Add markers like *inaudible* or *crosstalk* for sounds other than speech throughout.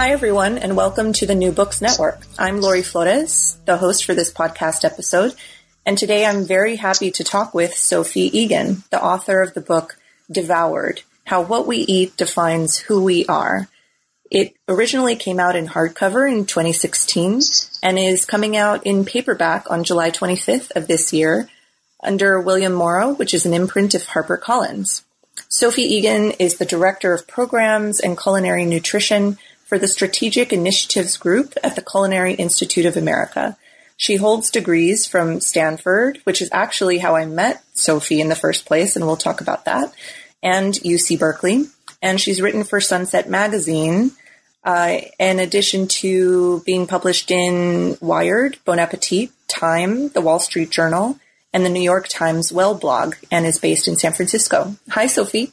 Hi, everyone, and welcome to the New Books Network. I'm Lori Flores, the host for this podcast episode, and today I'm very happy to talk with Sophie Egan, the author of the book Devoured How What We Eat Defines Who We Are. It originally came out in hardcover in 2016 and is coming out in paperback on July 25th of this year under William Morrow, which is an imprint of HarperCollins. Sophie Egan is the Director of Programs and Culinary Nutrition for the Strategic Initiatives Group at the Culinary Institute of America. She holds degrees from Stanford, which is actually how I met Sophie in the first place, and we'll talk about that, and UC Berkeley. And she's written for Sunset Magazine, uh, in addition to being published in Wired, Bon Appetit, Time, The Wall Street Journal, and the New York Times Well blog, and is based in San Francisco. Hi, Sophie.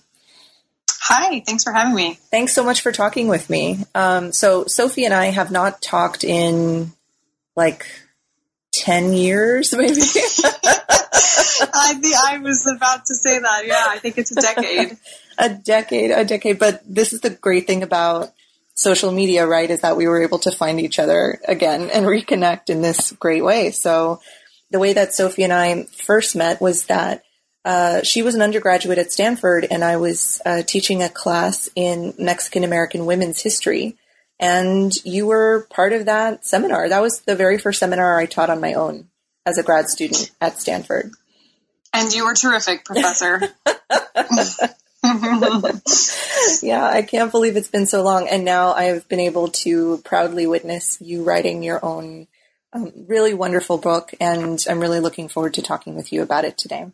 Hi, thanks for having me. Thanks so much for talking with me. Um, so, Sophie and I have not talked in like 10 years, *laughs* maybe. *laughs* I, I was about to say that. Yeah, I think it's a decade. *laughs* a decade, a decade. But this is the great thing about social media, right? Is that we were able to find each other again and reconnect in this great way. So, the way that Sophie and I first met was that uh, she was an undergraduate at Stanford, and I was uh, teaching a class in Mexican American women's history. And you were part of that seminar. That was the very first seminar I taught on my own as a grad student at Stanford. And you were terrific, Professor. *laughs* yeah, I can't believe it's been so long. And now I've been able to proudly witness you writing your own um, really wonderful book. And I'm really looking forward to talking with you about it today.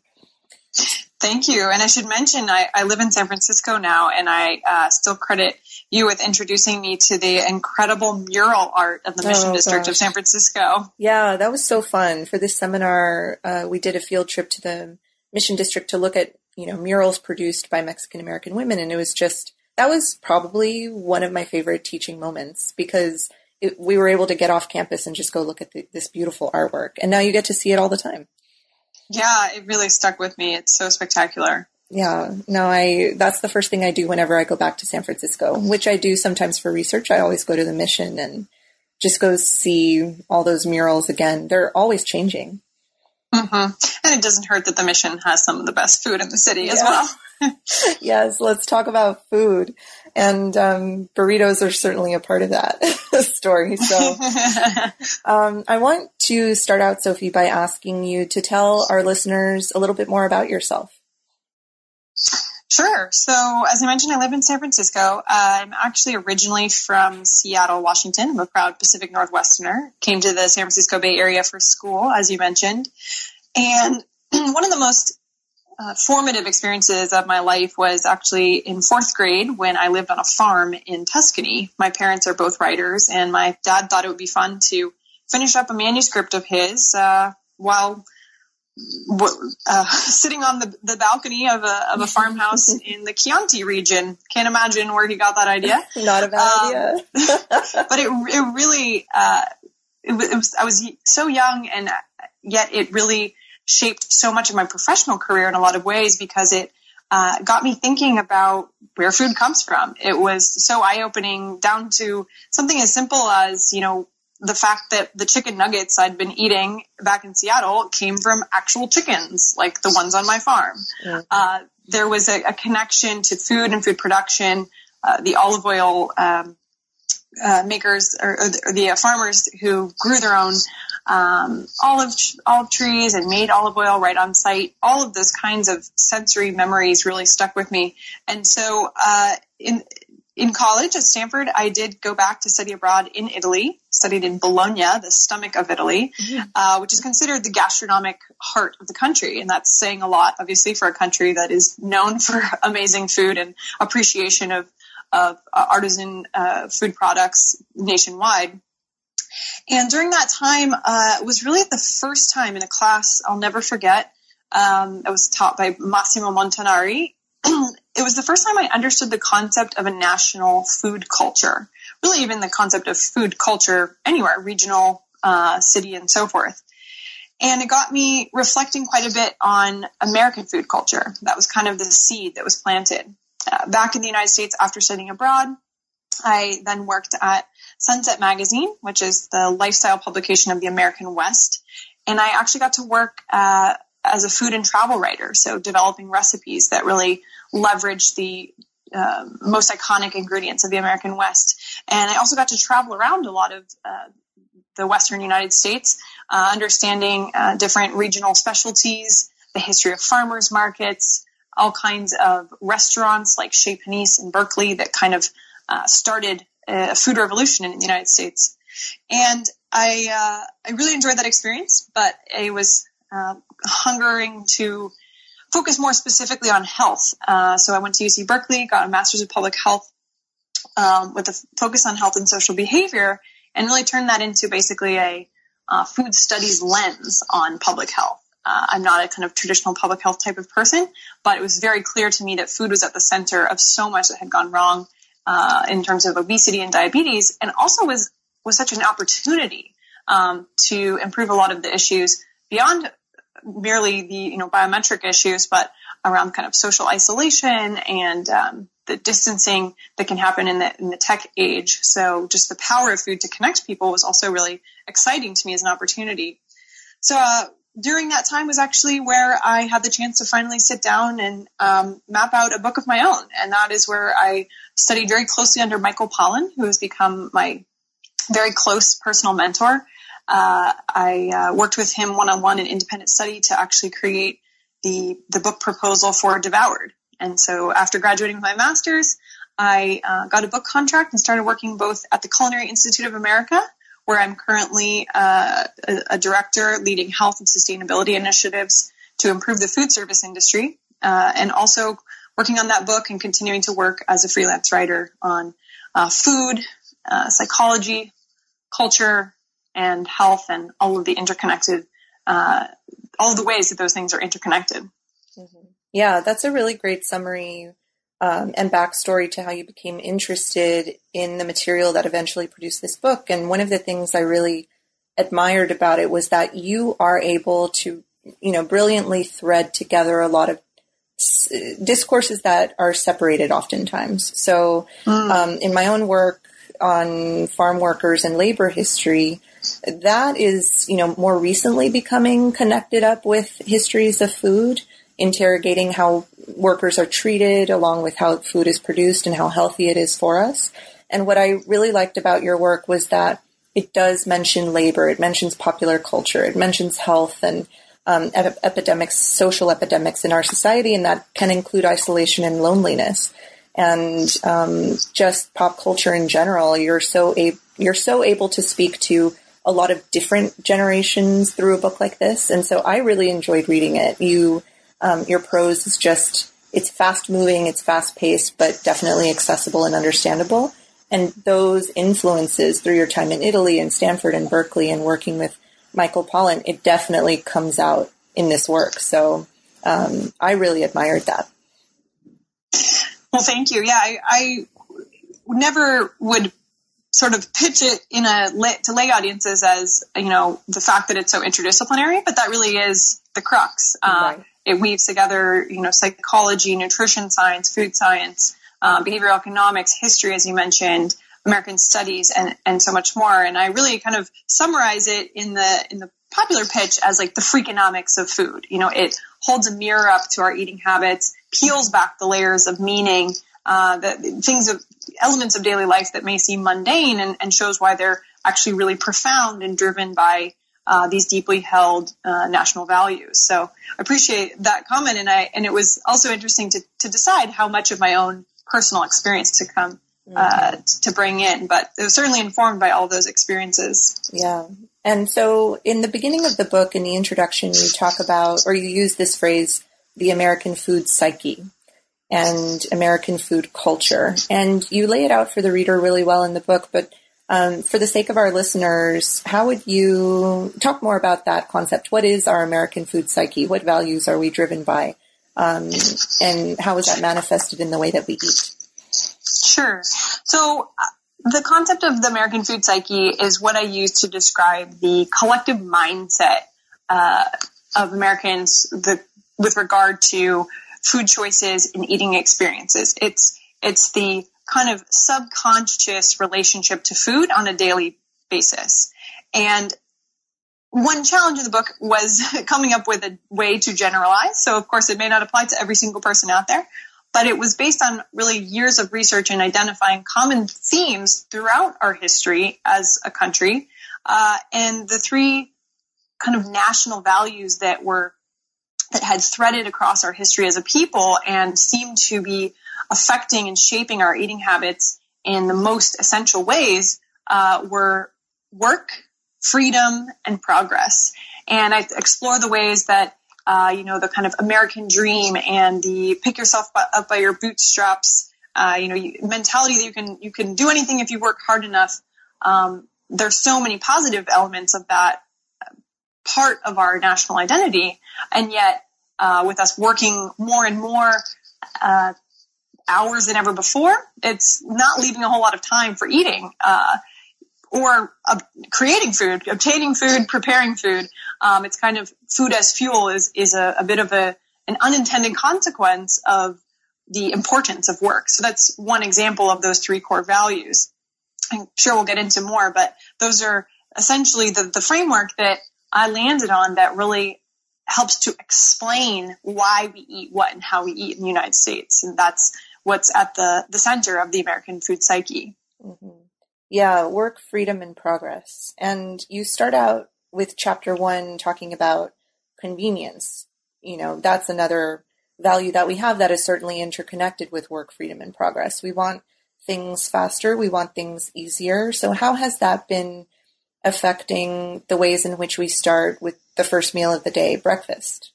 Thank you. And I should mention, I, I live in San Francisco now, and I uh, still credit you with introducing me to the incredible mural art of the Mission oh, District gosh. of San Francisco. Yeah, that was so fun. For this seminar, uh, we did a field trip to the Mission District to look at, you know, murals produced by Mexican American women. And it was just, that was probably one of my favorite teaching moments because it, we were able to get off campus and just go look at the, this beautiful artwork. And now you get to see it all the time. Yeah, it really stuck with me. It's so spectacular. Yeah, no, I that's the first thing I do whenever I go back to San Francisco, which I do sometimes for research. I always go to the mission and just go see all those murals again. They're always changing. Mm-hmm. And it doesn't hurt that the mission has some of the best food in the city yeah. as well. *laughs* yes, let's talk about food. And um, burritos are certainly a part of that *laughs* story. So *laughs* um, I want to start out, Sophie, by asking you to tell our listeners a little bit more about yourself. Sure. So, as I mentioned, I live in San Francisco. I'm actually originally from Seattle, Washington. I'm a proud Pacific Northwesterner. Came to the San Francisco Bay Area for school, as you mentioned. And *clears throat* one of the most uh, formative experiences of my life was actually in fourth grade when I lived on a farm in Tuscany. My parents are both writers, and my dad thought it would be fun to finish up a manuscript of his uh, while uh, *laughs* sitting on the, the balcony of a, of a farmhouse *laughs* in the Chianti region. Can't imagine where he got that idea. *laughs* Not a bad um, idea. but it, it really, uh, it, it was, I was so young and yet it really shaped so much of my professional career in a lot of ways because it uh, got me thinking about where food comes from. It was so eye opening down to something as simple as, you know, the fact that the chicken nuggets I'd been eating back in Seattle came from actual chickens, like the ones on my farm. Mm-hmm. Uh, there was a, a, connection to food and food production. Uh, the olive oil um, uh, makers or, or the farmers who grew their own um, olive olive trees and made olive oil right on site. All of those kinds of sensory memories really stuck with me. And so uh, in in college at Stanford, I did go back to study abroad in Italy. Studied in Bologna, the stomach of Italy, mm-hmm. uh, which is considered the gastronomic heart of the country, and that's saying a lot, obviously, for a country that is known for *laughs* amazing food and appreciation of of uh, artisan uh, food products nationwide. And during that time, uh, it was really the first time in a class I'll never forget. Um, it was taught by Massimo Montanari. *clears throat* it was the first time I understood the concept of a national food culture, really even the concept of food culture anywhere, regional, uh, city, and so forth. And it got me reflecting quite a bit on American food culture. That was kind of the seed that was planted. Uh, back in the United States after studying abroad, I then worked at Sunset Magazine, which is the lifestyle publication of the American West. And I actually got to work uh, as a food and travel writer, so developing recipes that really leverage the uh, most iconic ingredients of the American West. And I also got to travel around a lot of uh, the Western United States, uh, understanding uh, different regional specialties, the history of farmers markets, all kinds of restaurants like Chez Panisse in Berkeley that kind of uh, started a food revolution in the United States. And I, uh, I really enjoyed that experience, but I was uh, hungering to focus more specifically on health. Uh, so I went to UC Berkeley, got a master's of public health um, with a focus on health and social behavior, and really turned that into basically a uh, food studies lens on public health. Uh, I'm not a kind of traditional public health type of person, but it was very clear to me that food was at the center of so much that had gone wrong uh, in terms of obesity and diabetes, and also was was such an opportunity um, to improve a lot of the issues beyond merely the you know biometric issues, but around kind of social isolation and um, the distancing that can happen in the in the tech age. So just the power of food to connect people was also really exciting to me as an opportunity. So uh, during that time was actually where I had the chance to finally sit down and um, map out a book of my own, and that is where I studied very closely under Michael Pollan, who has become my very close personal mentor. Uh, I uh, worked with him one on one in independent study to actually create the the book proposal for Devoured. And so after graduating with my master's, I uh, got a book contract and started working both at the Culinary Institute of America, where I'm currently uh, a, a, director leading health and sustainability initiatives to improve the food service industry, uh, and also working on that book and continuing to work as a freelance writer on uh, food, uh, psychology, culture, and health, and all of the interconnected, uh, all of the ways that those things are interconnected. Mm-hmm. Yeah, that's a really great summary um, and backstory to how you became interested in the material that eventually produced this book. And one of the things I really admired about it was that you are able to, you know, brilliantly thread together a lot of discourses that are separated oftentimes. So, mm. um, in my own work on farm workers and labor history, that is, you know, more recently becoming connected up with histories of food, interrogating how workers are treated along with how food is produced and how healthy it is for us. And what I really liked about your work was that it does mention labor, it mentions popular culture, it mentions health and um, ep- epidemics, social epidemics in our society, and that can include isolation and loneliness. And um, just pop culture in general, you're so a- you're so able to speak to a lot of different generations through a book like this, and so I really enjoyed reading it. You, um, your prose is just it's fast moving, it's fast paced, but definitely accessible and understandable. And those influences through your time in Italy and Stanford and Berkeley and working with Michael Pollan, it definitely comes out in this work. So um, I really admired that. Well, thank you. Yeah, I, I never would sort of pitch it in a to lay audiences as you know the fact that it's so interdisciplinary, but that really is the crux. Uh, right. It weaves together, you know, psychology, nutrition science, food science, uh, behavioral economics, history, as you mentioned, American studies and, and so much more. And I really kind of summarize it in the, in the popular pitch as like the freakonomics of food. You know, it holds a mirror up to our eating habits, peels back the layers of meaning, uh, the things of elements of daily life that may seem mundane and, and shows why they're actually really profound and driven by uh, these deeply held uh, national values. So I appreciate that comment, and I and it was also interesting to to decide how much of my own personal experience to come uh, to bring in, but it was certainly informed by all those experiences. Yeah. And so in the beginning of the book, in the introduction, you talk about, or you use this phrase, the American food psyche. and American food culture. And you lay it out for the reader really well in the book, but um, for the sake of our listeners, how would you talk more about that concept? What is our American food psyche? What values are we driven by? Um, and how is that manifested in the way that we eat? Sure. So, uh, the concept of the American food psyche is what I use to describe the collective mindset uh, of Americans the, with regard to food choices and eating experiences. It's it's the kind of subconscious relationship to food on a daily basis. And one challenge in the book was *laughs* coming up with a way to generalize. So of course it may not apply to every single person out there, but it was based on really years of research and identifying common themes throughout our history as a country. Uh, and the three kind of national values that were that had threaded across our history as a people and seemed to be affecting and shaping our eating habits in the most essential ways uh, were work, freedom, and progress. And I explore the ways that uh, you know the kind of American dream and the pick yourself up by your bootstraps, uh, you know, mentality that you can you can do anything if you work hard enough. Um, there's so many positive elements of that part of our national identity, and yet uh, with us working more and more uh, hours than ever before, it's not leaving a whole lot of time for eating uh, or uh, creating food, obtaining food, preparing food. Um, it's kind of food as fuel is is a, a bit of a an unintended consequence of the importance of work. So that's one example of those three core values. I'm sure we'll get into more, but those are essentially the, the framework that I landed on that really helps to explain why we eat what and how we eat in the United States. And that's what's at the, the center of the American food psyche. Mm-hmm. Yeah, work, freedom, and progress. And you start out with chapter one talking about convenience. You know, that's another value that we have that is certainly interconnected with work, freedom, and progress. We want things faster, we want things easier. So, how has that been affecting the ways in which we start with the first meal of the day, breakfast?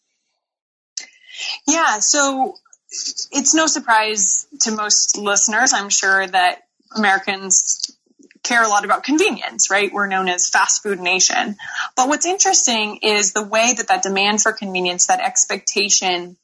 Yeah, so it's no surprise to most listeners, I'm sure, that Americans care a lot about convenience, right? We're known as fast food nation. But what's interesting is the way that that demand for convenience, that expectation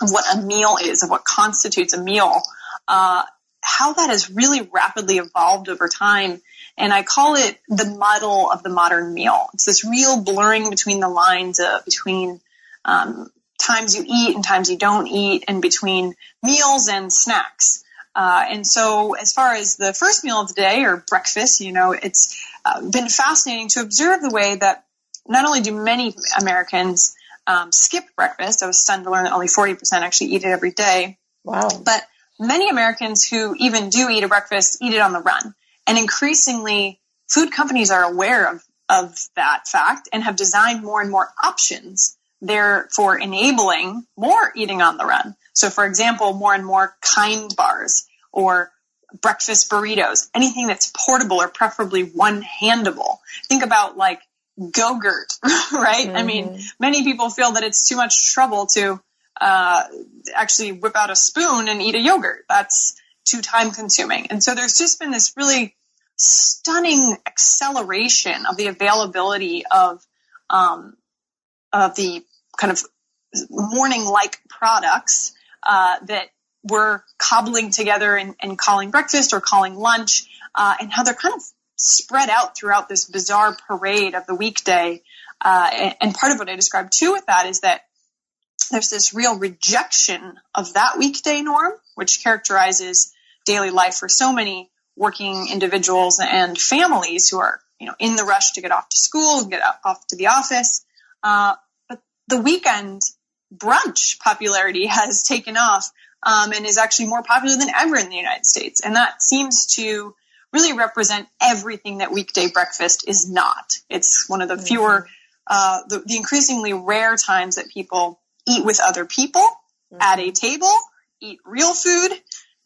of what a meal is, of what constitutes a meal, uh, how that has really rapidly evolved over time and I call it the muddle of the modern meal. It's this real blurring between the lines of between um, times you eat and times you don't eat, and between meals and snacks. Uh, and so, as far as the first meal of the day or breakfast, you know, it's uh, been fascinating to observe the way that not only do many Americans um, skip breakfast. I was stunned to learn that only 40% actually eat it every day. Wow. But many Americans who even do eat a breakfast eat it on the run. And increasingly, food companies are aware of, of that fact and have designed more and more options there for enabling more eating on the run. So, for example, more and more kind bars or breakfast burritos, anything that's portable or preferably one handable. Think about like Go-Gurt, *laughs* right? Mm-hmm. I mean, mm-hmm. many people feel that it's too much trouble to uh, actually whip out a spoon and eat a yogurt. That's too time consuming. And so there's just been this really stunning acceleration of the availability of um, of the kind of morning like products uh, that we're cobbling together and, and, calling breakfast or calling lunch, uh, and how they're kind of spread out throughout this bizarre parade of the weekday. Uh, and, and part of what I described too with that is that there's this real rejection of that weekday norm, which characterizes daily life for so many working individuals and families who are, you know, in the rush to get off to school, get off to the office. Uh, the weekend brunch popularity has taken off um, and is actually more popular than ever in the United States. And that seems to really represent everything that weekday breakfast is not. It's one of the fewer, mm-hmm. uh, the, the, increasingly rare times that people eat with other people mm-hmm. at a table, eat real food,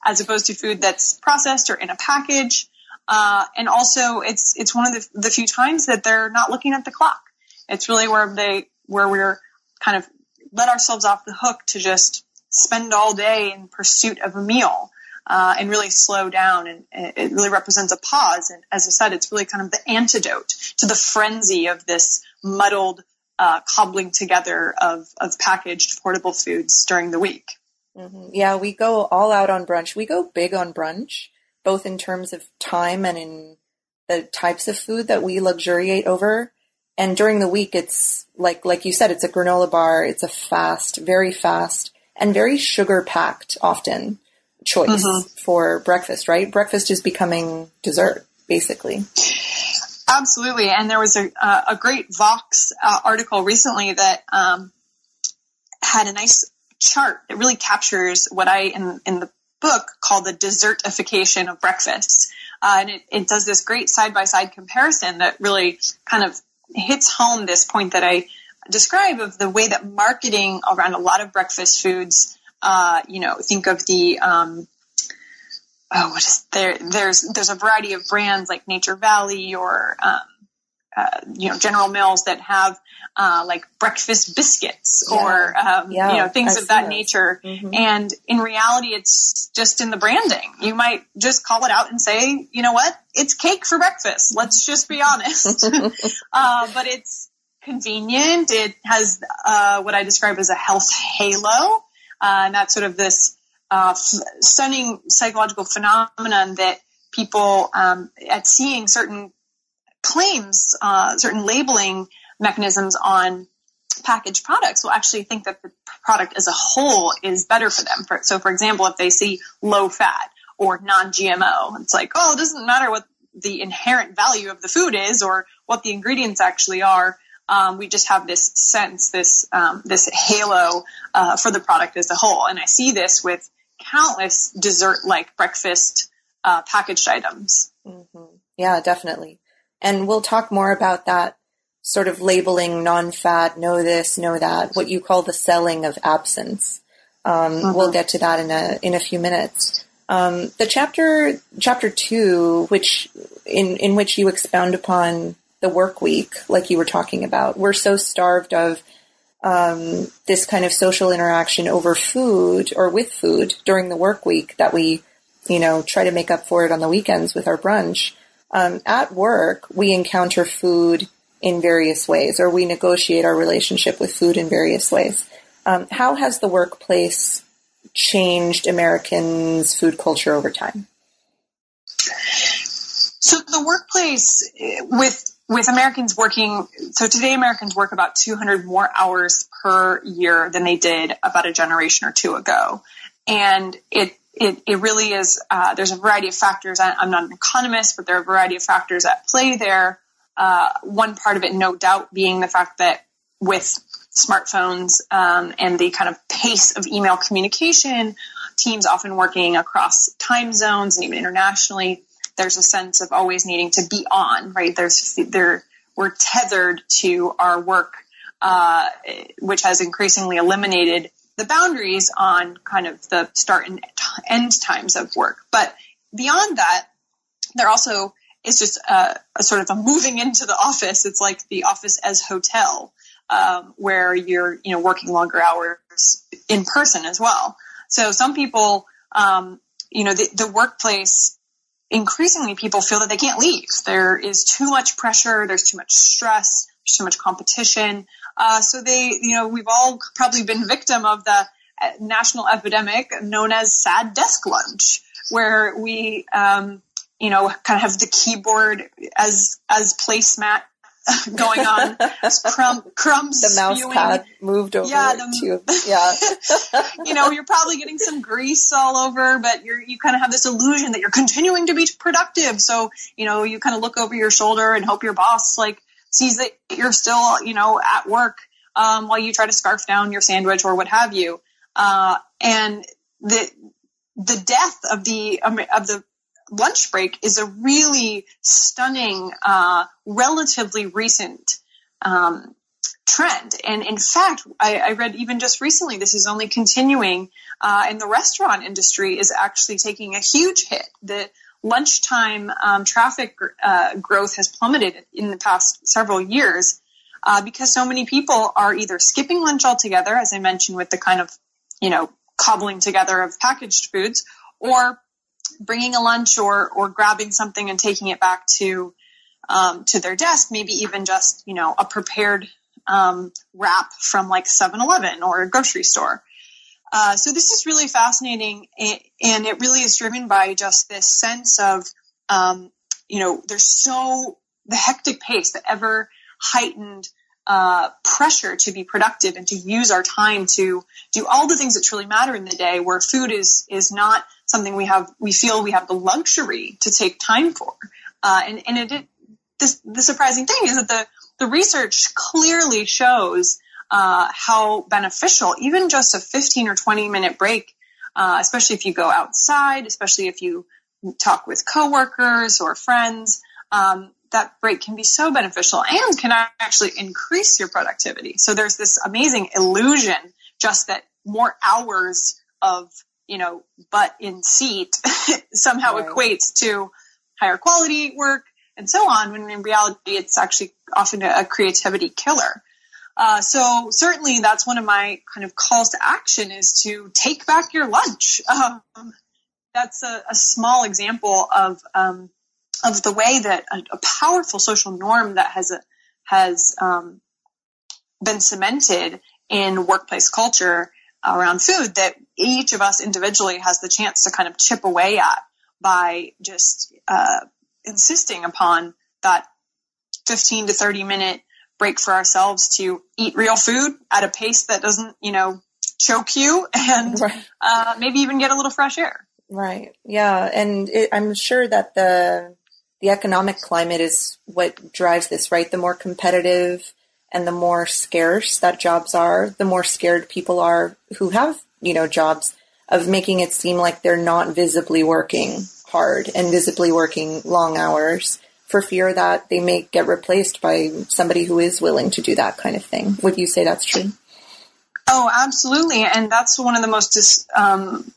as opposed to food that's processed or in a package. Uh, and also, it's it's one of the, the few times that they're not looking at the clock. It's really where they where we're kind of let ourselves off the hook to just spend all day in pursuit of a meal. Uh, and really slow down. And it really represents a pause. And as I said, it's really kind of the antidote to the frenzy of this muddled uh, cobbling together of, of packaged portable foods during the week. Mm-hmm. Yeah, we go all out on brunch. We go big on brunch, both in terms of time and in the types of food that we luxuriate over. And during the week, it's like, like you said, it's a granola bar. It's a fast, very fast and very sugar packed often choice mm-hmm. for breakfast, right? Breakfast is becoming dessert, basically. Absolutely. And there was a, a great Vox uh, article recently that um, had a nice chart that really captures what I, in, in the book, call the dessertification of breakfast. Uh, and it, it does this great side by side comparison that really kind of hits home this point that I describe of the way that marketing around a lot of breakfast foods uh, you know, think of the um, oh, what is there? There's there's a variety of brands like Nature Valley or um, uh, you know General Mills that have uh, like breakfast biscuits yeah. or um, yeah, you know things I've of that nature. Mm-hmm. And in reality, it's just in the branding. You might just call it out and say, you know what, it's cake for breakfast. Let's just be honest. *laughs* uh, but it's convenient. It has uh, what I describe as a health halo. Uh, and that's sort of this uh, f- stunning psychological phenomenon that people um, at seeing certain claims, uh, certain labeling mechanisms on packaged products will actually think that the product as a whole is better for them. For, so, for example, if they see low fat or non-GMO, it's like, oh, it doesn't matter what the inherent value of the food is or what the ingredients actually are um, we just have this sense, this um, this halo uh, for the product as a whole. And I see this with countless dessert-like breakfast uh, packaged items. Mm-hmm. Yeah, definitely. And we'll talk more about that sort of labeling non-fat, know this, know that, what you call the selling of absence. Um, mm-hmm. We'll get to that in a in a few minutes. Um, the chapter chapter two, which in in which you expound upon the work week, like you were talking about. We're so starved of um, this kind of social interaction over food or with food during the work week that we, you know, try to make up for it on the weekends with our brunch. Um, at work, we encounter food in various ways, or we negotiate our relationship with food in various ways. Um, how has the workplace changed Americans' food culture over time? So the workplace eh, with with Americans working, so today Americans work about 200 more hours per year than they did about a generation or two ago. And it, it, it really is, uh, there's a variety of factors. I, am not an economist, but there are a variety of factors at play there. Uh, one part of it, no doubt, being the fact that with smartphones um, and the kind of pace of email communication, teams often working across time zones and even internationally, there's a sense of always needing to be on, right? There's there we're tethered to our work, uh, which has increasingly eliminated the boundaries on kind of the start and end times of work. But beyond that, there also is just a, a sort of a moving into the office. It's like the office as hotel, um, where you're you know working longer hours in person as well. So some people, um, you know, the, the workplace increasingly people feel that they can't leave. There is too much pressure. There's too much stress. There's too much competition. Uh, so they, you know, we've all probably been victim of the uh, national epidemic known as sad desk lunch, where we, um, you know, kind of have the keyboard as as placemat *laughs* going on. Crumb, *laughs* crumbs. The mouse spewing. pad moved over yeah, the, to *laughs* yeah. you know, you're probably getting some grease all over, but you're you kind of have this illusion that you're continuing to be productive. So you know, you kind of look over your shoulder and hope your boss like sees that you're still you know at work um, while you try to scarf down your sandwich or what have you. Uh, and the the death of the um, of the lunch break is a really stunning, uh, relatively recent um, trend. And in fact, I, I, read even just recently, this is only continuing, uh, and the restaurant industry is actually taking a huge hit. The lunchtime um, traffic uh, growth has plummeted in the past several years uh, because so many people are either skipping lunch altogether, as I mentioned, with the kind of you know cobbling together of packaged foods or bringing a lunch or or grabbing something and taking it back to um, to their desk maybe even just you know a prepared um, wrap from like 7-eleven or a grocery store uh, so this is really fascinating and it really is driven by just this sense of um, you know there's so the hectic pace the ever heightened uh, pressure to be productive and to use our time to do all the things that truly matter in the day where food is is not something we have we feel we have the luxury to take time for. Uh, and and it, this the surprising thing is that the the research clearly shows uh, how beneficial even just a 15 or 20 minute break uh, especially if you go outside especially if you talk with coworkers or friends um, that break can be so beneficial and can actually increase your productivity. So there's this amazing illusion just that more hours of, you know, butt in seat *laughs* somehow right. equates to higher quality work and so on, when in reality it's actually often a, creativity killer. Uh, so certainly that's one of my kind of calls to action is to take back your lunch. *laughs* Um, that's a, a, small example of um, of the way that a, a powerful social norm that has a, has um, been cemented in workplace culture around food that each of us individually has the chance to kind of chip away at by just uh, insisting upon that 15 to 30 minute break for ourselves to eat real food at a pace that doesn't, you know, choke you *laughs* and right. uh, maybe even get a little fresh air. Right. Yeah. And it, I'm sure that the the economic climate is what drives this, right? The more competitive and the more scarce that jobs are, the more scared people are who have, you know, jobs of making it seem like they're not visibly working hard and visibly working long hours for fear that they may get replaced by somebody who is willing to do that kind of thing. Would you say that's true? Oh, absolutely. And that's one of the most dis, um,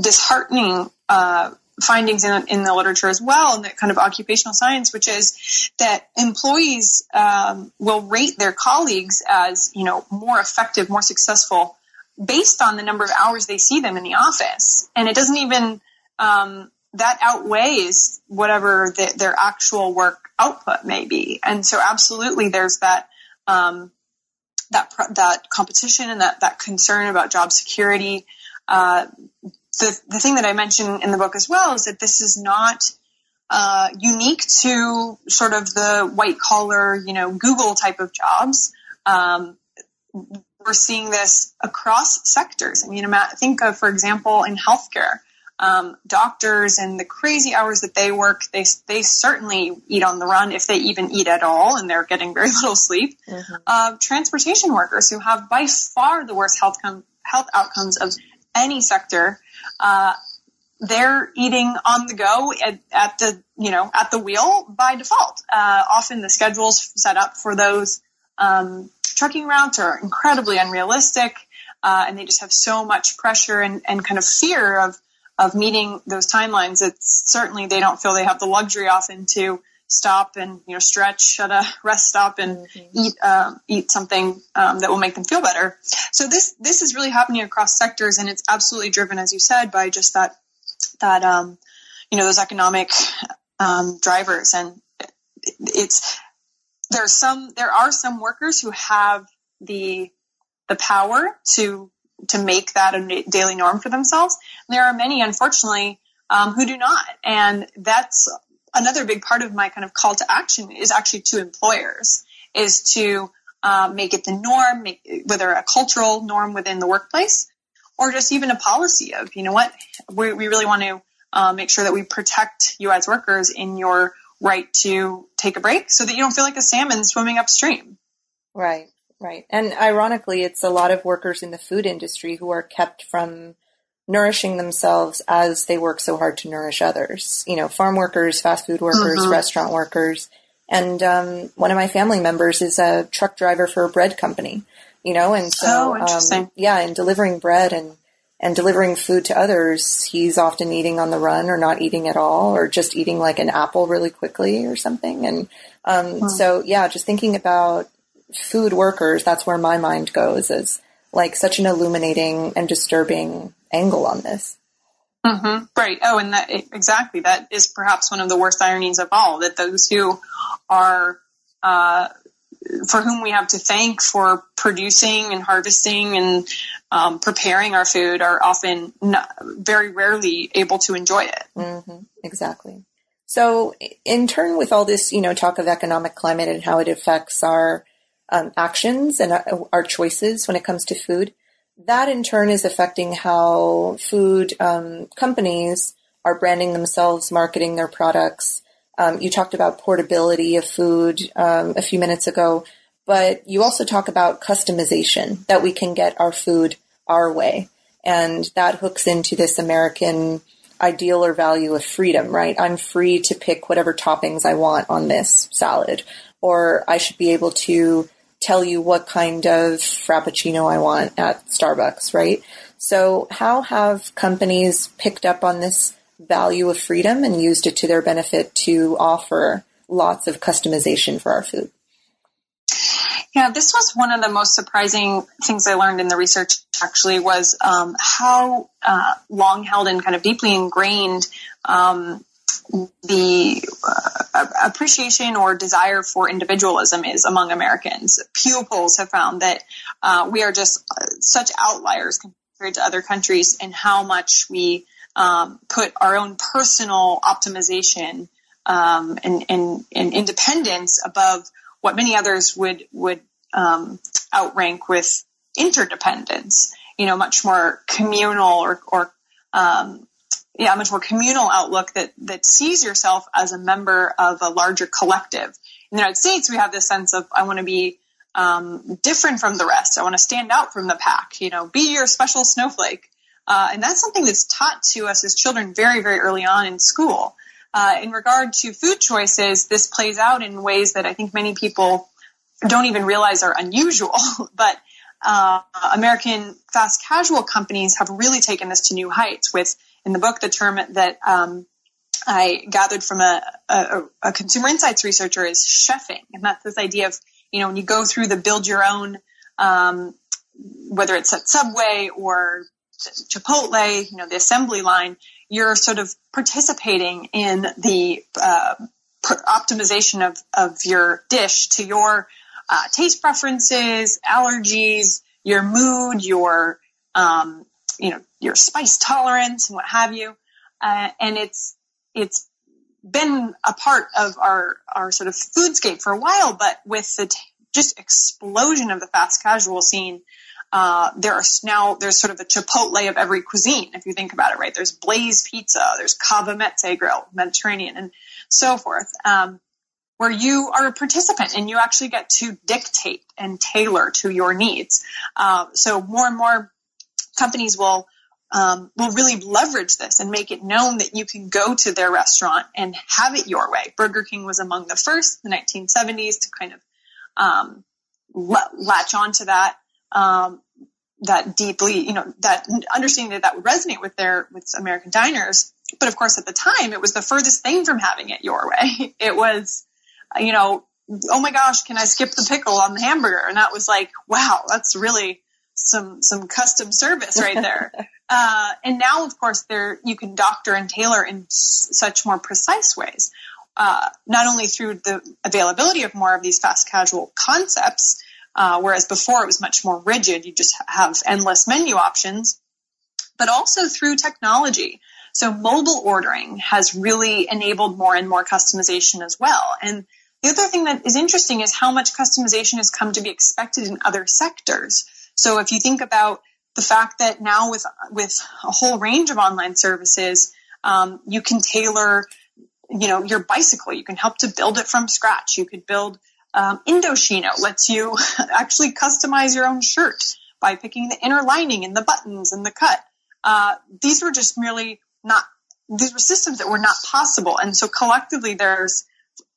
disheartening uh, findings in, in the literature as well in the kind of occupational science, which is that employees um, will rate their colleagues as you know more effective, more successful based on the number of hours they see them in the office, and it doesn't even um, that outweighs whatever the, their actual work output may be. And so, absolutely, there's that. Um, that that competition and that that concern about job security, uh, the, the thing that I mentioned in the book as well is that this is not uh, unique to sort of the white collar, you know, Google type of jobs. Um, we're seeing this across sectors. I mean, think of, for example, in healthcare, um, doctors and the crazy hours that they work, they they certainly eat on the run if they even eat at all, and they're getting very *laughs* little sleep. Mm-hmm. Uh, transportation workers who have by far the worst health com- health outcomes of any sector uh, they're eating on the go at, at, the you know at the wheel by default. Uh, often the schedules set up for those um, trucking routes are incredibly unrealistic, uh, and they just have so much pressure and, and kind of fear of of meeting those timelines. It's certainly they don't feel they have the luxury often to stop and you know stretch at a rest stop and mm-hmm. eat uh, eat something um, that will make them feel better. So this this is really happening across sectors, and it's absolutely driven, as you said, by just that that um, you know those economic um, drivers, and it's there's some there are some workers who have the the power to to make that a daily norm for themselves. And there are many, unfortunately, um, who do not, and that's another big part of my kind of call to action is actually to employers is to uh, make it the norm, make, whether a cultural norm within the workplace or just even a policy of, you know what, we, we really want to uh, make sure that we protect you as workers in your right to take a break so that you don't feel like a salmon swimming upstream. Right, right. And ironically, it's a lot of workers in the food industry who are kept from nourishing themselves as they work so hard to nourish others. You know, farm workers, fast food workers, mm-hmm. restaurant workers. And um, one of my family members is a truck driver for a bread company. You know, and so oh, um, yeah, in delivering bread and and delivering food to others, he's often eating on the run or not eating at all, or just eating like an apple really quickly or something. And um, hmm. so yeah, just thinking about food workers, that's where my mind goes. Is like such an illuminating and disturbing angle on this. Mm-hmm. Right. Oh, and that exactly that is perhaps one of the worst ironies of all that those who are uh, for whom we have to thank for producing and harvesting and um, preparing our food are often not, very rarely able to enjoy it. Mm-hmm. Exactly. So, in turn, with all this, you know, talk of economic climate and how it affects our um, actions and our, our, choices when it comes to food, that in turn is affecting how food um, companies are branding themselves, marketing their products. Um, you talked about portability of food um, a few minutes ago, but you also talk about customization that we can get our food our way. And that hooks into this American ideal or value of freedom, right? I'm free to pick whatever toppings I want on this salad, or I should be able to tell you what kind of frappuccino I want at Starbucks, right? So how have companies picked up on this value of freedom and used it to their benefit to offer lots of customization for our food? Yeah, this was one of the most surprising things I learned in the research. Actually, was um, how uh, long held and kind of deeply ingrained um, the uh, appreciation or desire for individualism is among Americans. Pew polls have found that uh, we are just uh, such outliers compared to other countries in how much we um, put our own personal optimization um, and, and, and, independence above what many others would would um, outrank with interdependence. You know, much more communal or, or um, yeah, a much more communal outlook that that sees yourself as a member of a larger collective. In the United States, we have this sense of I want to be um, different from the rest. I want to stand out from the pack. You know, be your special snowflake. Uh, and that's something that's taught to us as children very, very early on in school. Uh, in regard to food choices, this plays out in ways that I think many people don't even realize are unusual. *laughs* but uh, American fast casual companies have really taken this to new heights with in the book, the term that um, I gathered from a, a, a, consumer insights researcher is chefing. And that's this idea of, you know, when you go through the build your own, um, whether it's at Subway or Chipotle, you know, the assembly line, you're sort of participating in the uh, optimization of, of your dish to your uh, taste preferences, allergies, your mood, your um, you know your spice tolerance and what have you. Uh, and it's it's been a part of our our sort of foodscape for a while, but with the t- just explosion of the fast casual scene, uh, there are now there's sort of a Chipotle of every cuisine. If you think about it, right? There's Blaze Pizza, there's Cava Mezze Grill, Mediterranean, and so forth. Um, where you are a participant and you actually get to dictate and tailor to your needs. Uh, so more and more companies will um, will really leverage this and make it known that you can go to their restaurant and have it your way. Burger King was among the first, in the 1970s, to kind of um, latch onto that um, that deeply, you know, that understanding that that would resonate with their with American diners. But of course, at the time, it was the furthest thing from having it your way. *laughs* It was, you know, oh my gosh, can I skip the pickle on the hamburger? And that was like, wow, that's really some some custom service right there. *laughs* uh, and now, of course, there you can doctor and tailor in s- such more precise ways. Uh, not only through the availability of more of these fast casual concepts, uh, whereas before it was much more rigid, you just have endless menu options, but also through technology. So mobile ordering has really enabled more and more customization as well. And the other thing that is interesting is how much customization has come to be expected in other sectors. So if you think about the fact that now with with a whole range of online services, um, you can tailor, you know, your bicycle. You can help to build it from scratch. You could build um, Indochino lets you *laughs* actually customize your own shirt by picking the inner lining and the buttons and the cut. Uh, these were just merely not. These were systems that were not possible, and so collectively, there's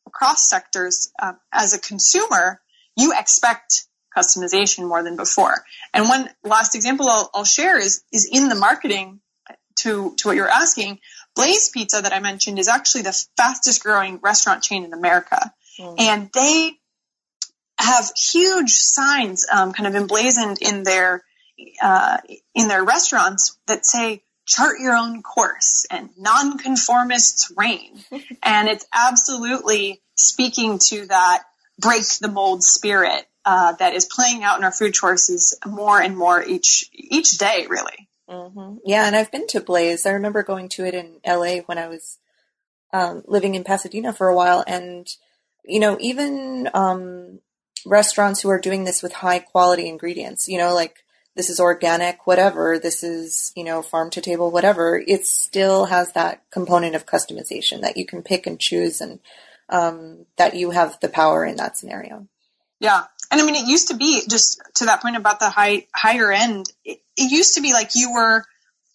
across sectors. Uh, as a consumer, you expect customization more than before. And one last example I'll, I'll share is is in the marketing to to what you're asking. Blaze Pizza that I mentioned is actually the fastest growing restaurant chain in America, mm. and they have huge signs um, kind of emblazoned in their uh, in their restaurants that say chart your own course and nonconformists reign. *laughs* and it's absolutely speaking to that break the mold spirit uh, that is playing out in our food choices more and more each each day, really. Mm-hmm. Yeah, and I've been to Blaze. I remember going to it in LA when I was um, living in Pasadena for a while, and you know, even um, restaurants who are doing this with high quality ingredients, you know, like this is organic, whatever, this is, you know, farm to table, whatever, it still has that component of customization that you can pick and choose and um, that you have the power in that scenario. Yeah. And I mean, it used to be just to that point about the high, higher end, it, it used to be like you were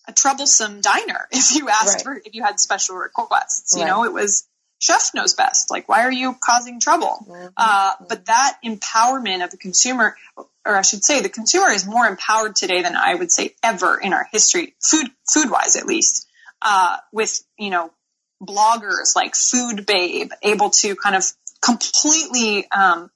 a troublesome diner *laughs* if you asked right. for, if you had special requests, you right. know, it was, chef knows best. Like, why are you causing trouble? Mm-hmm. Uh, but that empowerment of the consumer, or I should say, the consumer is more empowered today than I would say ever in our history, food food wise at least. Uh, with you know bloggers like Food Babe able to kind of completely um,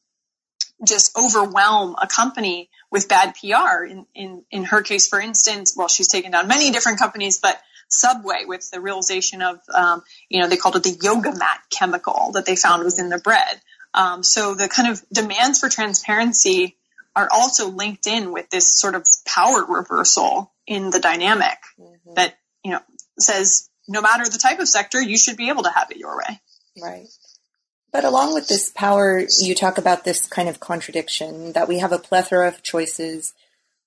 just overwhelm a company with bad PR. In, in in her case, for instance, well, she's taken down many different companies, but Subway with the realization of, um, you know, they called it the yoga mat chemical that they found was in the bread. Um, so the kind of demands for transparency are also linked in with this sort of power reversal in the dynamic mm-hmm. that, you know, says no matter the type of sector, you should be able to have it your way. Right. But along with this power, you talk about this kind of contradiction that we have a plethora of choices.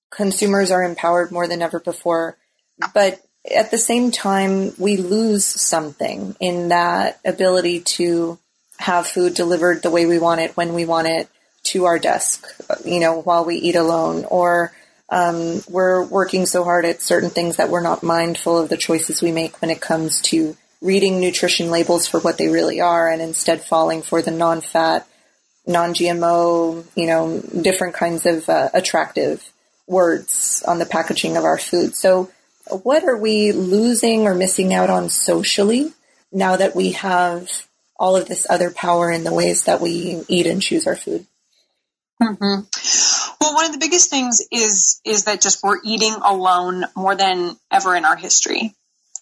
Consumers are empowered more than ever before. But at the same time, we lose something in that ability to have food delivered the way we want it, when we want it, to our desk, you know, while we eat alone, or um, we're working so hard at certain things that we're not mindful of the choices we make when it comes to reading nutrition labels for what they really are, and instead falling for the non-fat, non-GMO, you know, different kinds of uh, attractive words on the packaging of our food. So what are we losing or missing out on socially now that we have all of this other power in the ways that we eat and choose our food? Mm-hmm. Well, one of the biggest things is is that just we're eating alone more than ever in our history.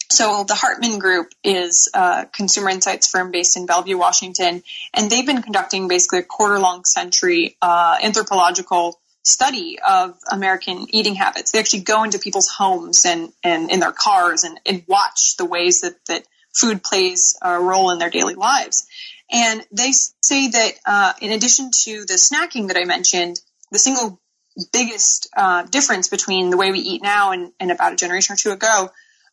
So the Hartman Group is a consumer insights firm based in Bellevue, Washington, and they've been conducting basically a quarter long century uh, anthropological study of American eating habits. They actually go into people's homes and, and in their cars and, and watch the ways that, that food plays a role in their daily lives. And they say that uh, in addition to the snacking that I mentioned, the single biggest uh, difference between the way we eat now and, and about a generation or two ago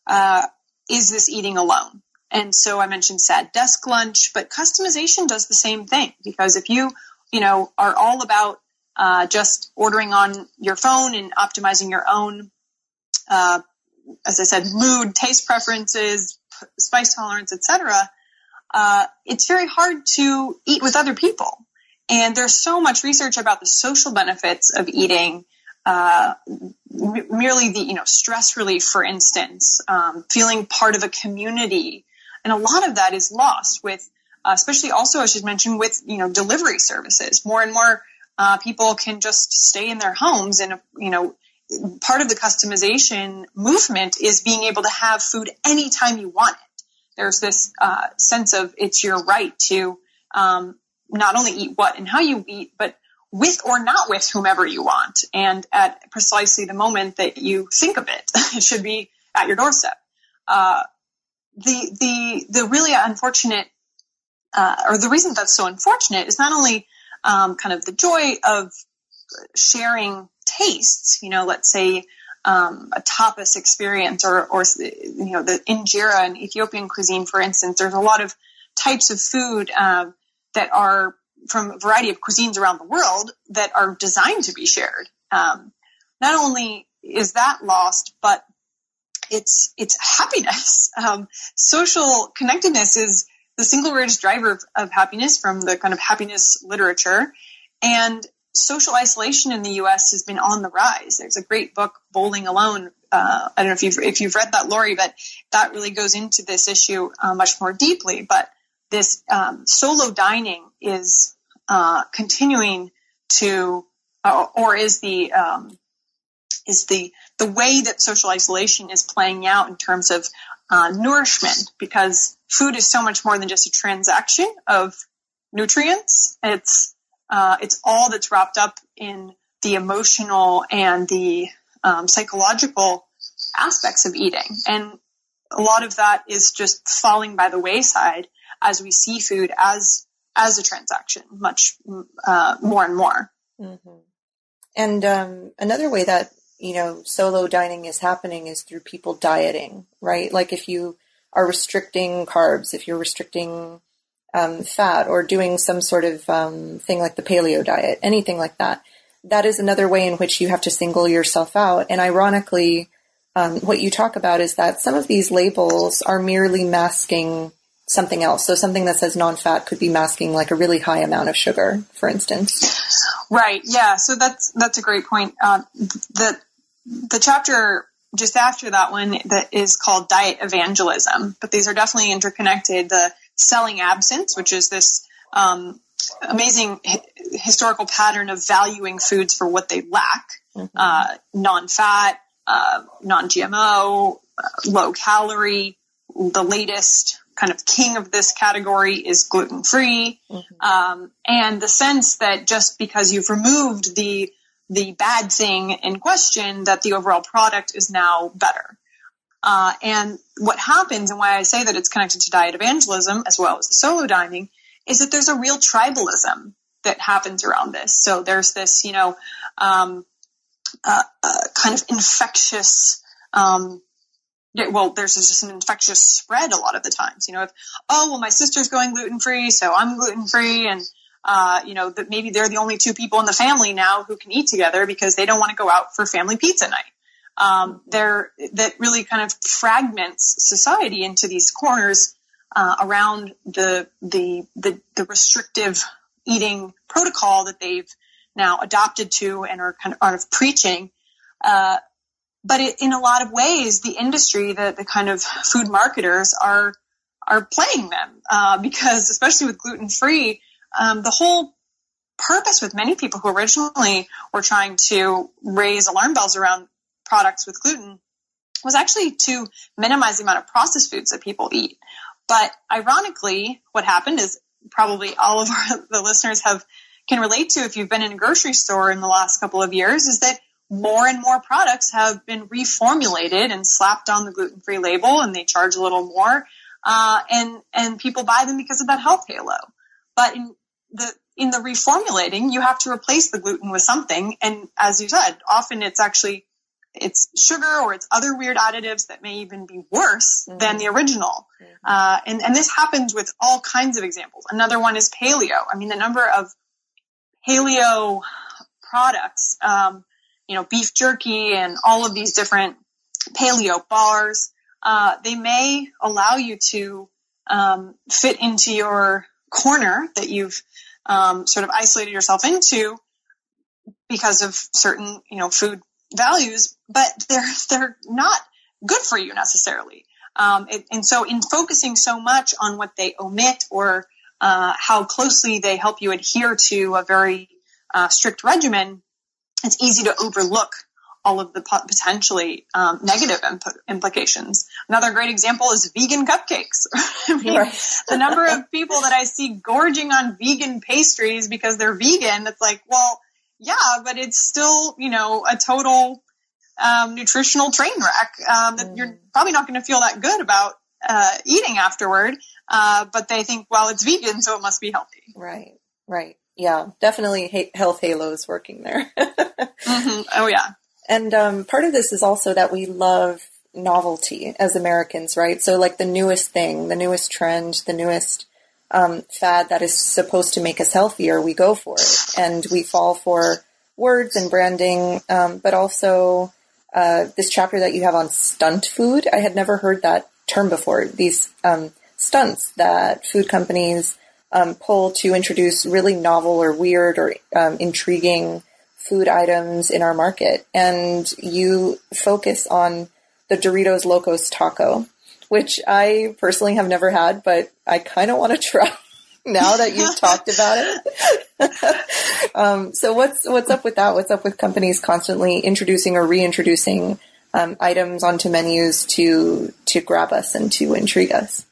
uh, is this eating alone. And so I mentioned sad desk lunch, but customization does the same thing because if you, you know, are all about uh, just ordering on your phone and optimizing your own, uh, as I said, mood, taste preferences, spice tolerance, etc. Uh, it's very hard to eat with other people. And there's so much research about the social benefits of eating, uh, m- merely the you know stress relief, for instance, um, feeling part of a community, and a lot of that is lost with, uh, especially also I should mention with you know delivery services. More and more uh, people can just stay in their homes and you know part of the customization movement is being able to have food anytime you want it there's this uh, sense of it's your right to um, not only eat what and how you eat but with or not with whomever you want and at precisely the moment that you think of it *laughs* it should be at your doorstep uh, the the the really unfortunate uh, or the reason that's so unfortunate is not only um, kind of the joy of sharing tastes. You know, let's say um, a tapas experience, or, or you know, the injera and Ethiopian cuisine, for instance. There's a lot of types of food uh, that are from a variety of cuisines around the world that are designed to be shared. Um, not only is that lost, but it's it's happiness. *laughs* Um, social connectedness is the single greatest driver of, of happiness from the kind of happiness literature. And social isolation in the U.S. has been on the rise. There's a great book, Bowling Alone. Uh, I don't know if you've if you've read that, Lori, but that really goes into this issue uh, much more deeply. But this um, solo dining is uh, continuing to, uh, or is the um, is the the way that social isolation is playing out in terms of uh, nourishment, because food is so much more than just a transaction of nutrients. It's uh, it's all that's wrapped up in the emotional and the um, psychological aspects of eating, and a lot of that is just falling by the wayside as we see food as as a transaction much uh, more and more. Mm-hmm. And um, another way that you know solo dining is happening is through people dieting, right? Like if you are restricting carbs, if you're restricting um, fat, or doing some sort of um, thing like the paleo diet, anything like that. That is another way in which you have to single yourself out. And ironically, um, what you talk about is that some of these labels are merely masking something else. So something that says non-fat could be masking like a really high amount of sugar, for instance. Right. Yeah. So that's that's a great point. Uh, the the chapter just after that one that is called diet evangelism, but these are definitely interconnected. The selling absence, which is this um, amazing hi- historical pattern of valuing foods for what they lack, mm-hmm. uh, non-fat, uh, non-GMO, uh, low calorie. The latest kind of king of this category is gluten free, mm-hmm. um, and the sense that just because you've removed the the bad thing in question, that the overall product is now better. Uh, and what happens, and why I say that it's connected to diet evangelism as well as the solo dining, is that there's a real tribalism that happens around this. So there's this, you know, um, uh, uh, kind of infectious um, well, there's just an infectious spread a lot of the times. You know, if oh well, my sister's going gluten free, so I'm gluten free, and uh, you know that maybe they're the only two people in the family now who can eat together because they don't want to go out for family pizza night. Um, there that really kind of fragments society into these corners uh, around the, the the the restrictive eating protocol that they've now adopted to and are kind of, are preaching. Uh, but it, in a lot of ways, the industry, the, the kind of food marketers are are playing them uh, because, especially with gluten free, um, the whole purpose with many people who originally were trying to raise alarm bells around products with gluten was actually to minimize the amount of processed foods that people eat. But ironically, what happened is probably all of our, *laughs* the listeners have can relate to if you've been in a grocery store in the last couple of years is that more and more products have been reformulated and slapped on the gluten-free label and they charge a little more. Uh, and, and people buy them because of that health halo. But in the, in the reformulating, you have to replace the gluten with something. And as you said, often it's actually, it's sugar or it's other weird additives that may even be worse mm-hmm. than the original. Mm-hmm. Uh, and, and this happens with all kinds of examples. Another one is paleo. I mean, the number of paleo products, um, you know, beef jerky and all of these different paleo bars, uh, they may allow you to um, fit into your corner that you've um, sort of isolated yourself into because of certain, you know, food values, but they're *laughs* they're not good for you necessarily. Um, it, and so, in focusing so much on what they omit or uh, how closely they help you adhere to a very uh, strict regimen, it's easy to overlook all of the potentially um, negative imp- implications. Another great example is vegan cupcakes. *laughs* I mean, right. the number of people that I see gorging on vegan pastries because they're vegan, it's like, well, yeah, but it's still, you know, a total um, nutritional train wreck um, that mm. you're probably not going to feel that good about uh, eating afterward. Uh, but they think, well, it's vegan, so it must be healthy. Right, right yeah, definitely health halos working there. *laughs* mm-hmm. Oh yeah. And um, part of this is also that we love novelty as Americans, right? So like the newest thing, the newest trend, the newest um, fad that is supposed to make us healthier, we go for it, and we fall for words and branding, um, but also uh, this chapter that you have on stunt food. I had never heard that term before. These um, stunts that food companies um, pull to introduce really novel or weird or um, intriguing food items in our market. And you focus on the Doritos Locos Taco, which I personally have never had, but I kind of want to try *laughs* now that you've *laughs* talked about it. *laughs* um, so what's what's up with that? What's up with companies constantly introducing or reintroducing um, items onto menus to to grab us and to intrigue us?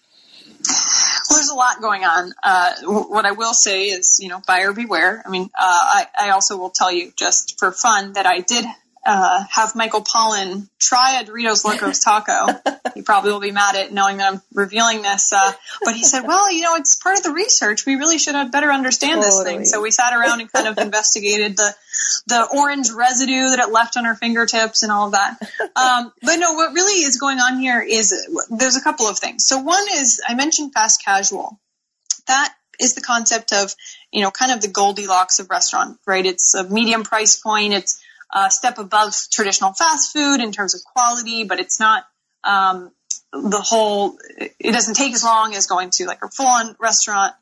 Well, there's a lot going on. Uh, what I will say is, you know, buyer beware. I mean, uh, I, I also will tell you just for fun that I did uh, have Michael Pollan try a Doritos Locos taco. he probably will be mad at knowing that I'm revealing this. Uh, but he said, well, you know, it's part of the research. We really should have better understand totally. this thing. So we sat around and kind of investigated the, the orange residue that it left on our fingertips and all of that. Um, but no, what really is going on here is there's a couple of things. So one is I mentioned fast casual. That is the concept of, you know, kind of the Goldilocks of restaurant, right? It's a medium price point. It's, a step above traditional fast food in terms of quality, but it's not um, the whole. It doesn't take as long as going to like a full-on restaurant.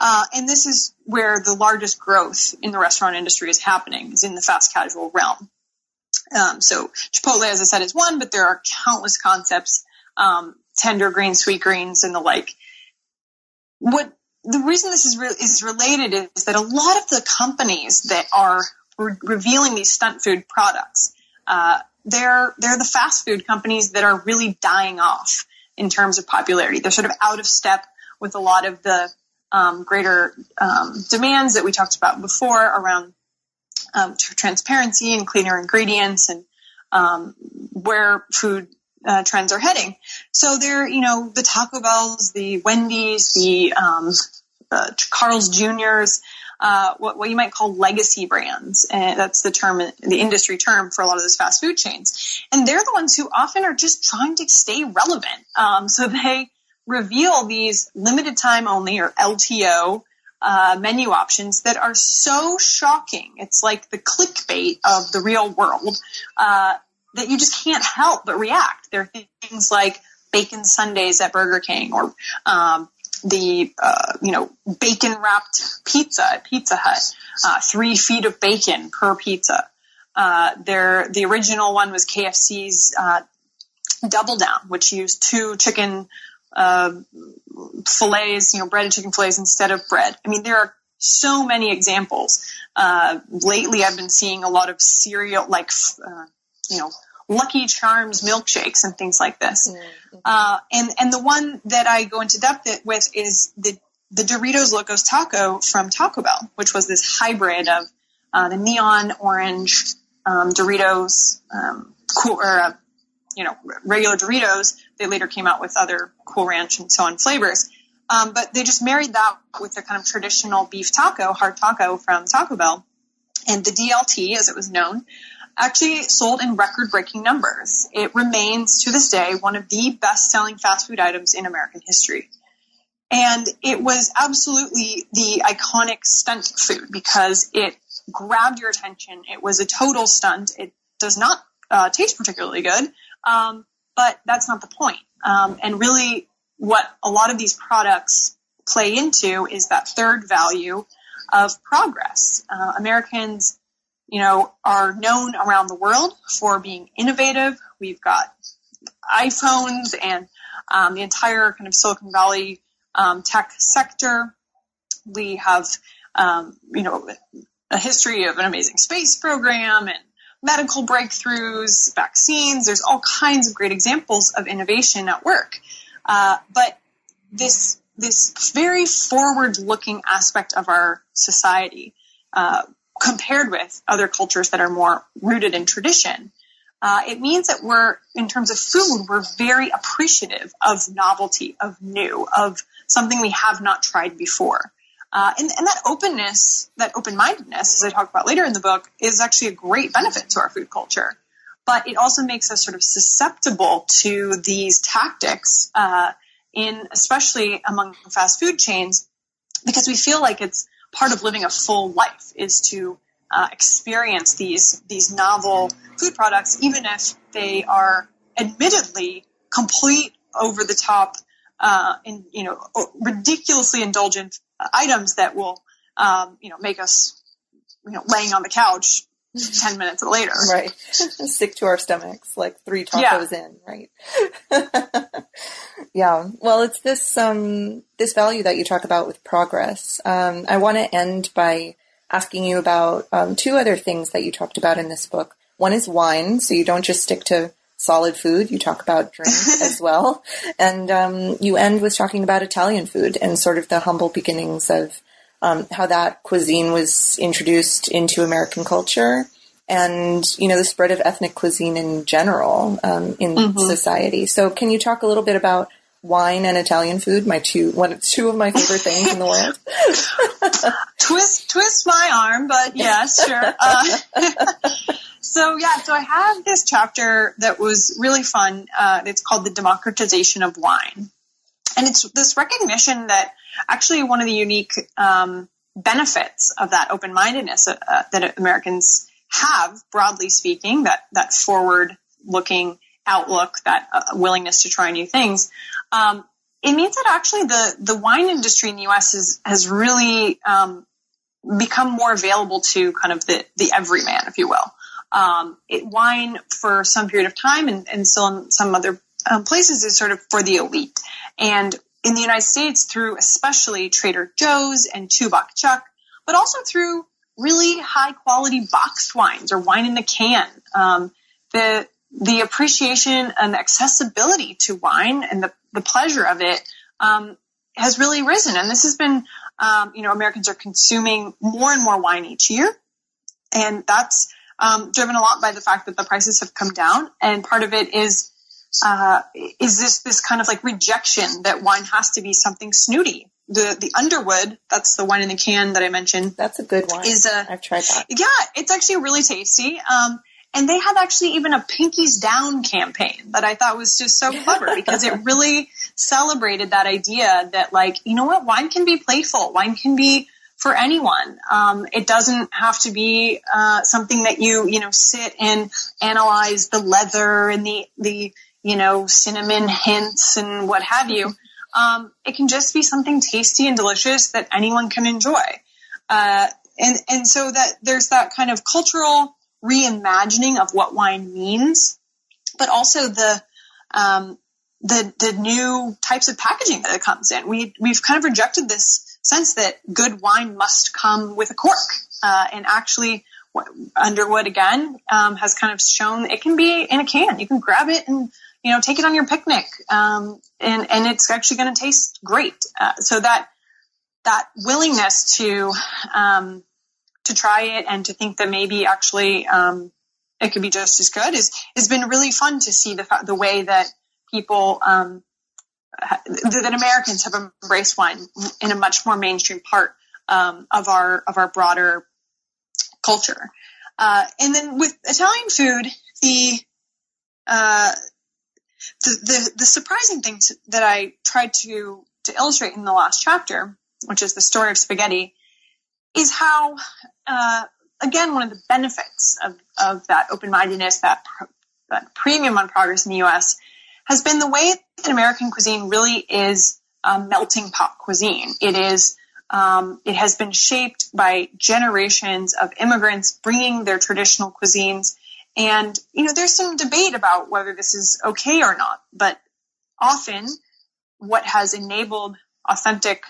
Uh, and this is where the largest growth in the restaurant industry is happening, is in the fast casual realm. Um, so Chipotle, as I said, is one, but there are countless concepts, um, tender greens, sweet greens, and the like. What the reason this is re- is related is that a lot of the companies that are re- revealing these stunt food products. Uh, they're they're the fast food companies that are really dying off in terms of popularity. They're sort of out of step with a lot of the um, greater um, demands that we talked about before around um, transparency and cleaner ingredients and um, where food uh, trends are heading. So they're, you know, the Taco Bells, the Wendy's, the um, uh, Carl's Juniors, uh, what, what you might call legacy brands. And that's the term, the industry term for a lot of those fast food chains. And they're the ones who often are just trying to stay relevant. Um, so they reveal these limited time only or LTO uh, menu options that are so shocking. It's like the clickbait of the real world uh, that you just can't help but react. There are things like bacon sundaes at Burger King or um, the uh, you know bacon wrapped pizza at Pizza Hut, uh, three feet of bacon per pizza. Uh, there, the original one was KFC's uh, Double Down, which used two chicken uh, fillets, you know, breaded chicken fillets instead of bread. I mean, there are so many examples. Uh, lately, I've been seeing a lot of cereal, like you know, Lucky Charms milkshakes and things like this. Mm-hmm. Uh, and and the one that I go into depth with is the the Doritos Locos Taco from Taco Bell, which was this hybrid of uh, the neon orange um, Doritos, um, cool or uh, you know regular Doritos. They later came out with other Cool Ranch and so on flavors. Um, but they just married that with their kind of traditional beef taco, hard taco from Taco Bell, and the DLT, as it was known, actually sold in record breaking numbers. It remains to this day one of the best selling fast food items in American history. And it was absolutely the iconic stunt food because it grabbed your attention. It was a total stunt. It does not uh, taste particularly good, um, but that's not the point. Um, and really, what a lot of these products play into is that third value of progress. Uh, Americans you know, are known around the world for being innovative. We've got iPhones and um, the entire kind of Silicon Valley um, tech sector. We have, um, you know, a history of an amazing space program and medical breakthroughs, vaccines. There's all kinds of great examples of innovation at work. Uh, but this this very forward-looking aspect of our society uh, compared with other cultures that are more rooted in tradition, uh, it means that we're, in terms of food, we're very appreciative of novelty, of new, of something we have not tried before. Uh, and, and, that openness, that open-mindedness, as I talk about later in the book, is actually a great benefit to our food culture. But it also makes us sort of susceptible to these tactics, uh, in especially among fast food chains, because we feel like it's part of living a full life is to uh, experience these these novel food products, even if they are admittedly complete over the top uh, and you know ridiculously indulgent items that will um, you know make us you know laying on the couch *laughs* 10 minutes later. Right. *laughs* Stick to our stomachs like three tacos yeah. in, right? *laughs* yeah. Well, it's this, um, this value that you talk about with progress. Um, I want to end by asking you about, um, two other things that you talked about in this book. One is wine. So you don't just stick to solid food. You talk about drink as well. And, um, you end with talking about Italian food and sort of the humble beginnings of, um, how that cuisine was introduced into American culture and you know the spread of ethnic cuisine in general um, in mm-hmm. society. So, can you talk a little bit about wine and Italian food? My two one two of my favorite things in the world. *laughs* twist twist my arm, but yes, sure. *laughs* Uh, *laughs* so yeah, so I have this chapter that was really fun. Uh, it's called the democratization of wine, and it's this recognition that actually one of the unique um, benefits of that open mindedness uh, uh, that Americans have, broadly speaking, that that forward looking outlook, that uh, willingness to try new things. Um, it means that actually the the wine industry in the U.S. is, has really um, become more available to kind of the the everyman, if you will. Um, it, wine for some period of time, and, and still in some other um, places, is sort of for the elite. And in the United States through especially Trader Joe's and Buck Chuck, but also through really high quality boxed wines or wine in the can. Um, the the appreciation and accessibility to wine and the, the pleasure of it um, has really risen. And this has been, um, you know, Americans are consuming more and more wine each year. And that's um, driven a lot by the fact that the prices have come down. And part of it is uh, is this this kind of like rejection that wine has to be something snooty. The the Underwood, that's the wine in the can that I mentioned. That's a good one. Is a I've tried that. Yeah, it's actually really tasty. Um, and they have actually even a Pinkies Down campaign that I thought was just so *laughs* clever because it really celebrated that idea that like you know what wine can be playful, wine can be for anyone. Um, it doesn't have to be uh, something that you you know sit and analyze the leather and the the you know, cinnamon hints and what have you. Um, it can just be something tasty and delicious that anyone can enjoy. Uh, and, and so that there's that kind of cultural reimagining of what wine means, but also the, um, the, the new types of packaging that it comes in. We, we've kind of rejected this sense that good wine must come with a cork. Uh, and actually, Underwood again um, has kind of shown it can be in a can. You can grab it and you know, take it on your picnic, um, and and it's actually going to taste great. Uh, so that that willingness to um, to try it and to think that maybe actually um, it could be just as good is has been really fun to see the the way that people um, that Americans have embraced wine in a much more mainstream part um, of our of our broader culture. Uh, and then with Italian food, the uh, the, the, the surprising thing to, that I tried to, to illustrate in the last chapter, which is the story of spaghetti, is how, uh, again, one of the benefits of, of that open-mindedness, that, that premium on progress in the U.S., has been the way that American cuisine really is a melting pot cuisine. It is, um, it has been shaped by generations of immigrants bringing their traditional cuisines and, you know, there's some debate about whether this is okay or not, but often what has enabled authentic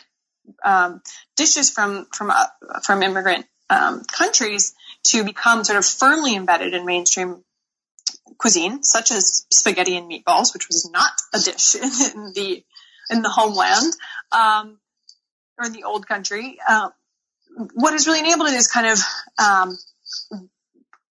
um, dishes from from uh, from immigrant um, countries to become sort of firmly embedded in mainstream cuisine, such as spaghetti and meatballs, which was not a dish *laughs* in the in the homeland um, or in the old country. Uh, what has really enabled it is kind of um,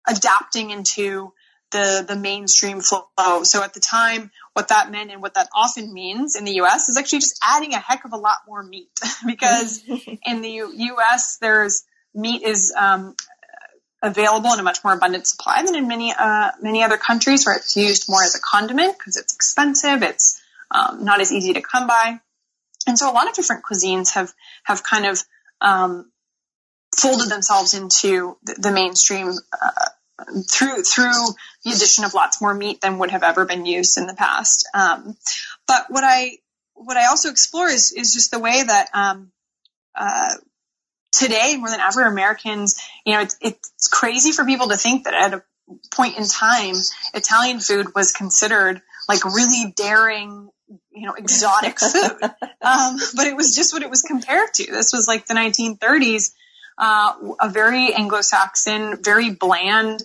adapting into the the mainstream flow. So at the time, what that meant and what that often means in the U.S. is actually just adding a heck of a lot more meat *laughs* because *laughs* in the U- U.S. there's meat is um, available in a much more abundant supply than in many uh, many other countries where it's used more as a condiment because it's expensive, it's um, not as easy to come by, and so a lot of different cuisines have have kind of um, folded themselves into the, the mainstream uh, through through the addition of lots more meat than would have ever been used in the past. Um, but what I what I also explore is is just the way that um, uh, today more than ever, Americans, you know, it's, it's crazy for people to think that at a point in time, Italian food was considered like really daring, you know, exotic *laughs* food. um, but it was just what it was compared to. This was like the 1930s, uh, a very Anglo-Saxon, very bland,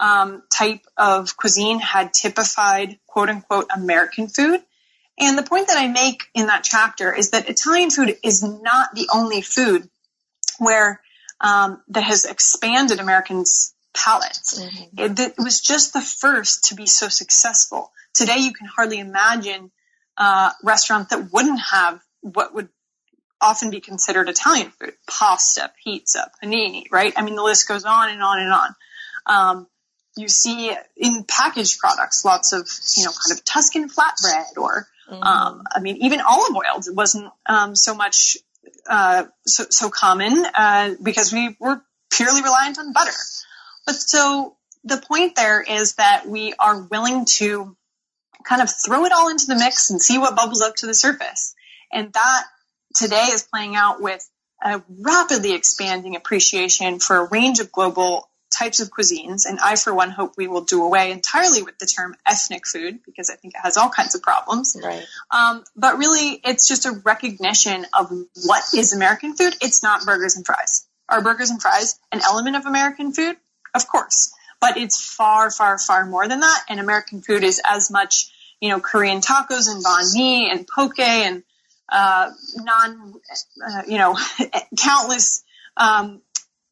um, type of cuisine had typified quote unquote American food. And the point that I make in that chapter is that Italian food is not the only food where um, that has expanded Americans' palates. Mm-hmm. It, it, was just the first to be so successful. Today, you can hardly imagine a restaurant that wouldn't have what would often be considered Italian food: pasta, pizza, panini. Right? I mean, the list goes on and on and on. Um, you see in packaged products lots of you know kind of Tuscan flatbread or mm-hmm. um, I mean even olive oil wasn't um, so much uh, so, so common uh, because we were purely reliant on butter. But so the point there is that we are willing to kind of throw it all into the mix and see what bubbles up to the surface. And that today is playing out with a rapidly expanding appreciation for a range of global types of cuisines. And I, for one, hope we will do away entirely with the term ethnic food because I think it has all kinds of problems. Right. Um, but really, it's just a recognition of what is American food. It's not burgers and fries. Are burgers and fries an element of American food? Of course. But it's far, far, far more than that. And American food is as much, you know, Korean tacos and banh mi and poke and uh, naan, uh, you know, *laughs* countless um,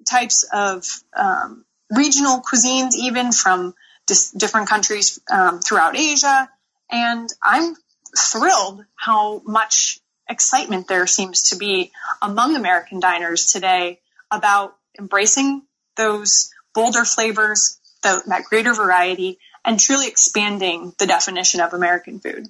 types of um, regional cuisines, even from dis- different countries um, throughout Asia. And I'm thrilled how much excitement there seems to be among American diners today about embracing those bolder flavors, the, that greater variety, and truly expanding the definition of American food.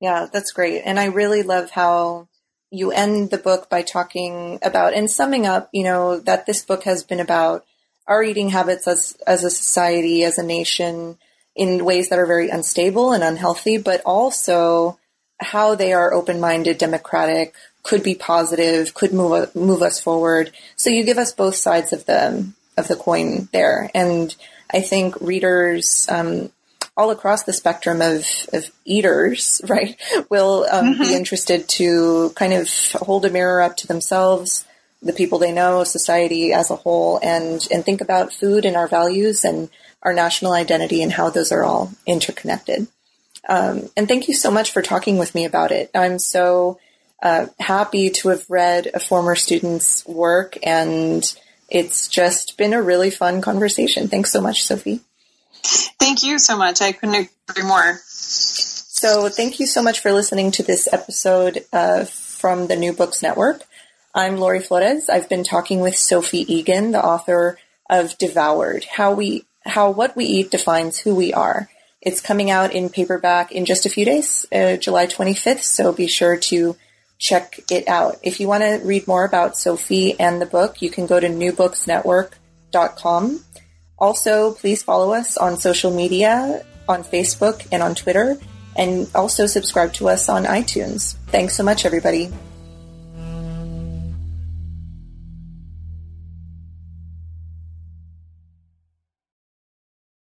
Yeah, that's great. And I really love how you end the book by talking about and summing up, you know, that this book has been about our eating habits as as a society, as a nation, in ways that are very unstable and unhealthy, but also how they are open-minded, democratic, could be positive, could move move us forward. So you give us both sides of the of the coin there, and I think readers um, all across the spectrum of, of eaters, *laughs* right, will um, mm-hmm. be interested to kind of hold a mirror up to themselves the people they know, society as a whole, and and think about food and our values and our national identity and how those are all interconnected. Um, and thank you so much for talking with me about it. I'm so uh, happy to have read a former student's work, and it's just been a really fun conversation. Thanks so much, Sophie. Thank you so much. I couldn't agree more. So, thank you so much for listening to this episode uh, from the New Books Network. I'm Lori Flores. I've been talking with Sophie Egan, the author of Devoured, how we, how what we eat defines who we are. It's coming out in paperback in just a few days, uh, July 25th. So be sure to check it out. If you want to read more about Sophie and the book, you can go to newbooksnetwork.com. Also, please follow us on social media, on Facebook and on Twitter, and also subscribe to us on iTunes. Thanks so much, everybody.